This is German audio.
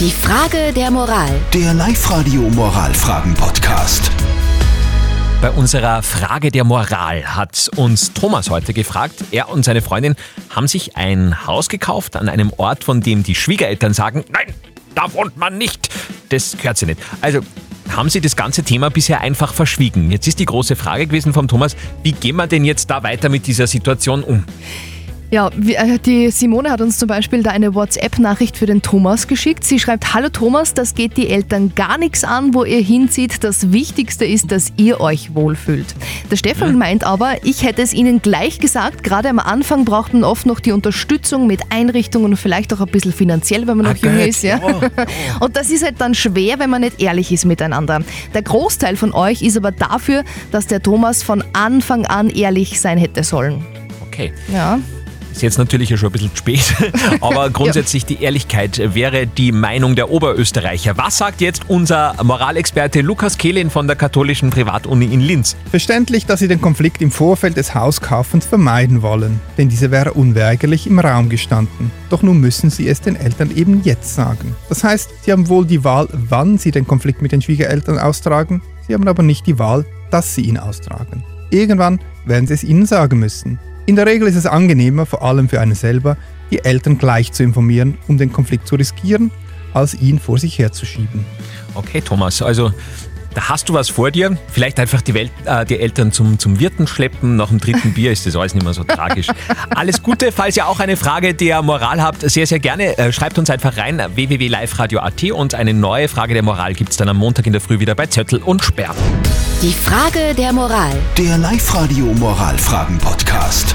Die Frage der Moral. Der Live-Radio Moralfragen-Podcast. Bei unserer Frage der Moral hat uns Thomas heute gefragt. Er und seine Freundin haben sich ein Haus gekauft an einem Ort, von dem die Schwiegereltern sagen, nein, da wohnt man nicht. Das gehört sie nicht. Also haben sie das ganze Thema bisher einfach verschwiegen. Jetzt ist die große Frage gewesen vom Thomas, wie gehen wir denn jetzt da weiter mit dieser Situation um? Ja, äh, die Simone hat uns zum Beispiel da eine WhatsApp-Nachricht für den Thomas geschickt. Sie schreibt, Hallo Thomas, das geht die Eltern gar nichts an, wo ihr hinzieht. Das Wichtigste ist, dass ihr euch wohlfühlt. Der Stefan meint aber, ich hätte es ihnen gleich gesagt, gerade am Anfang braucht man oft noch die Unterstützung mit Einrichtungen und vielleicht auch ein bisschen finanziell, wenn man noch jünger Gott, ist. Ja. Und das ist halt dann schwer, wenn man nicht ehrlich ist miteinander. Der Großteil von euch ist aber dafür, dass der Thomas von Anfang an ehrlich sein hätte sollen. Okay. Ja. Ist jetzt natürlich ja schon ein bisschen spät, aber grundsätzlich die Ehrlichkeit wäre die Meinung der Oberösterreicher. Was sagt jetzt unser Moralexperte Lukas Kehlin von der katholischen Privatuni in Linz? Verständlich, dass Sie den Konflikt im Vorfeld des Hauskaufens vermeiden wollen, denn diese wäre unweigerlich im Raum gestanden. Doch nun müssen Sie es den Eltern eben jetzt sagen. Das heißt, Sie haben wohl die Wahl, wann Sie den Konflikt mit den Schwiegereltern austragen, Sie haben aber nicht die Wahl, dass Sie ihn austragen. Irgendwann werden Sie es ihnen sagen müssen. In der Regel ist es angenehmer, vor allem für einen selber, die Eltern gleich zu informieren, um den Konflikt zu riskieren, als ihn vor sich herzuschieben. Okay, Thomas, also da hast du was vor dir. Vielleicht einfach die, Welt, äh, die Eltern zum, zum Wirten schleppen. Nach dem dritten Bier ist das alles nicht mehr so tragisch. Alles Gute, falls ihr auch eine Frage der Moral habt, sehr, sehr gerne. Äh, schreibt uns einfach rein, www.liveradio.at und eine neue Frage der Moral gibt es dann am Montag in der Früh wieder bei Zettel und Sperr. Die Frage der Moral. Der Live-Radio Moralfragen-Podcast.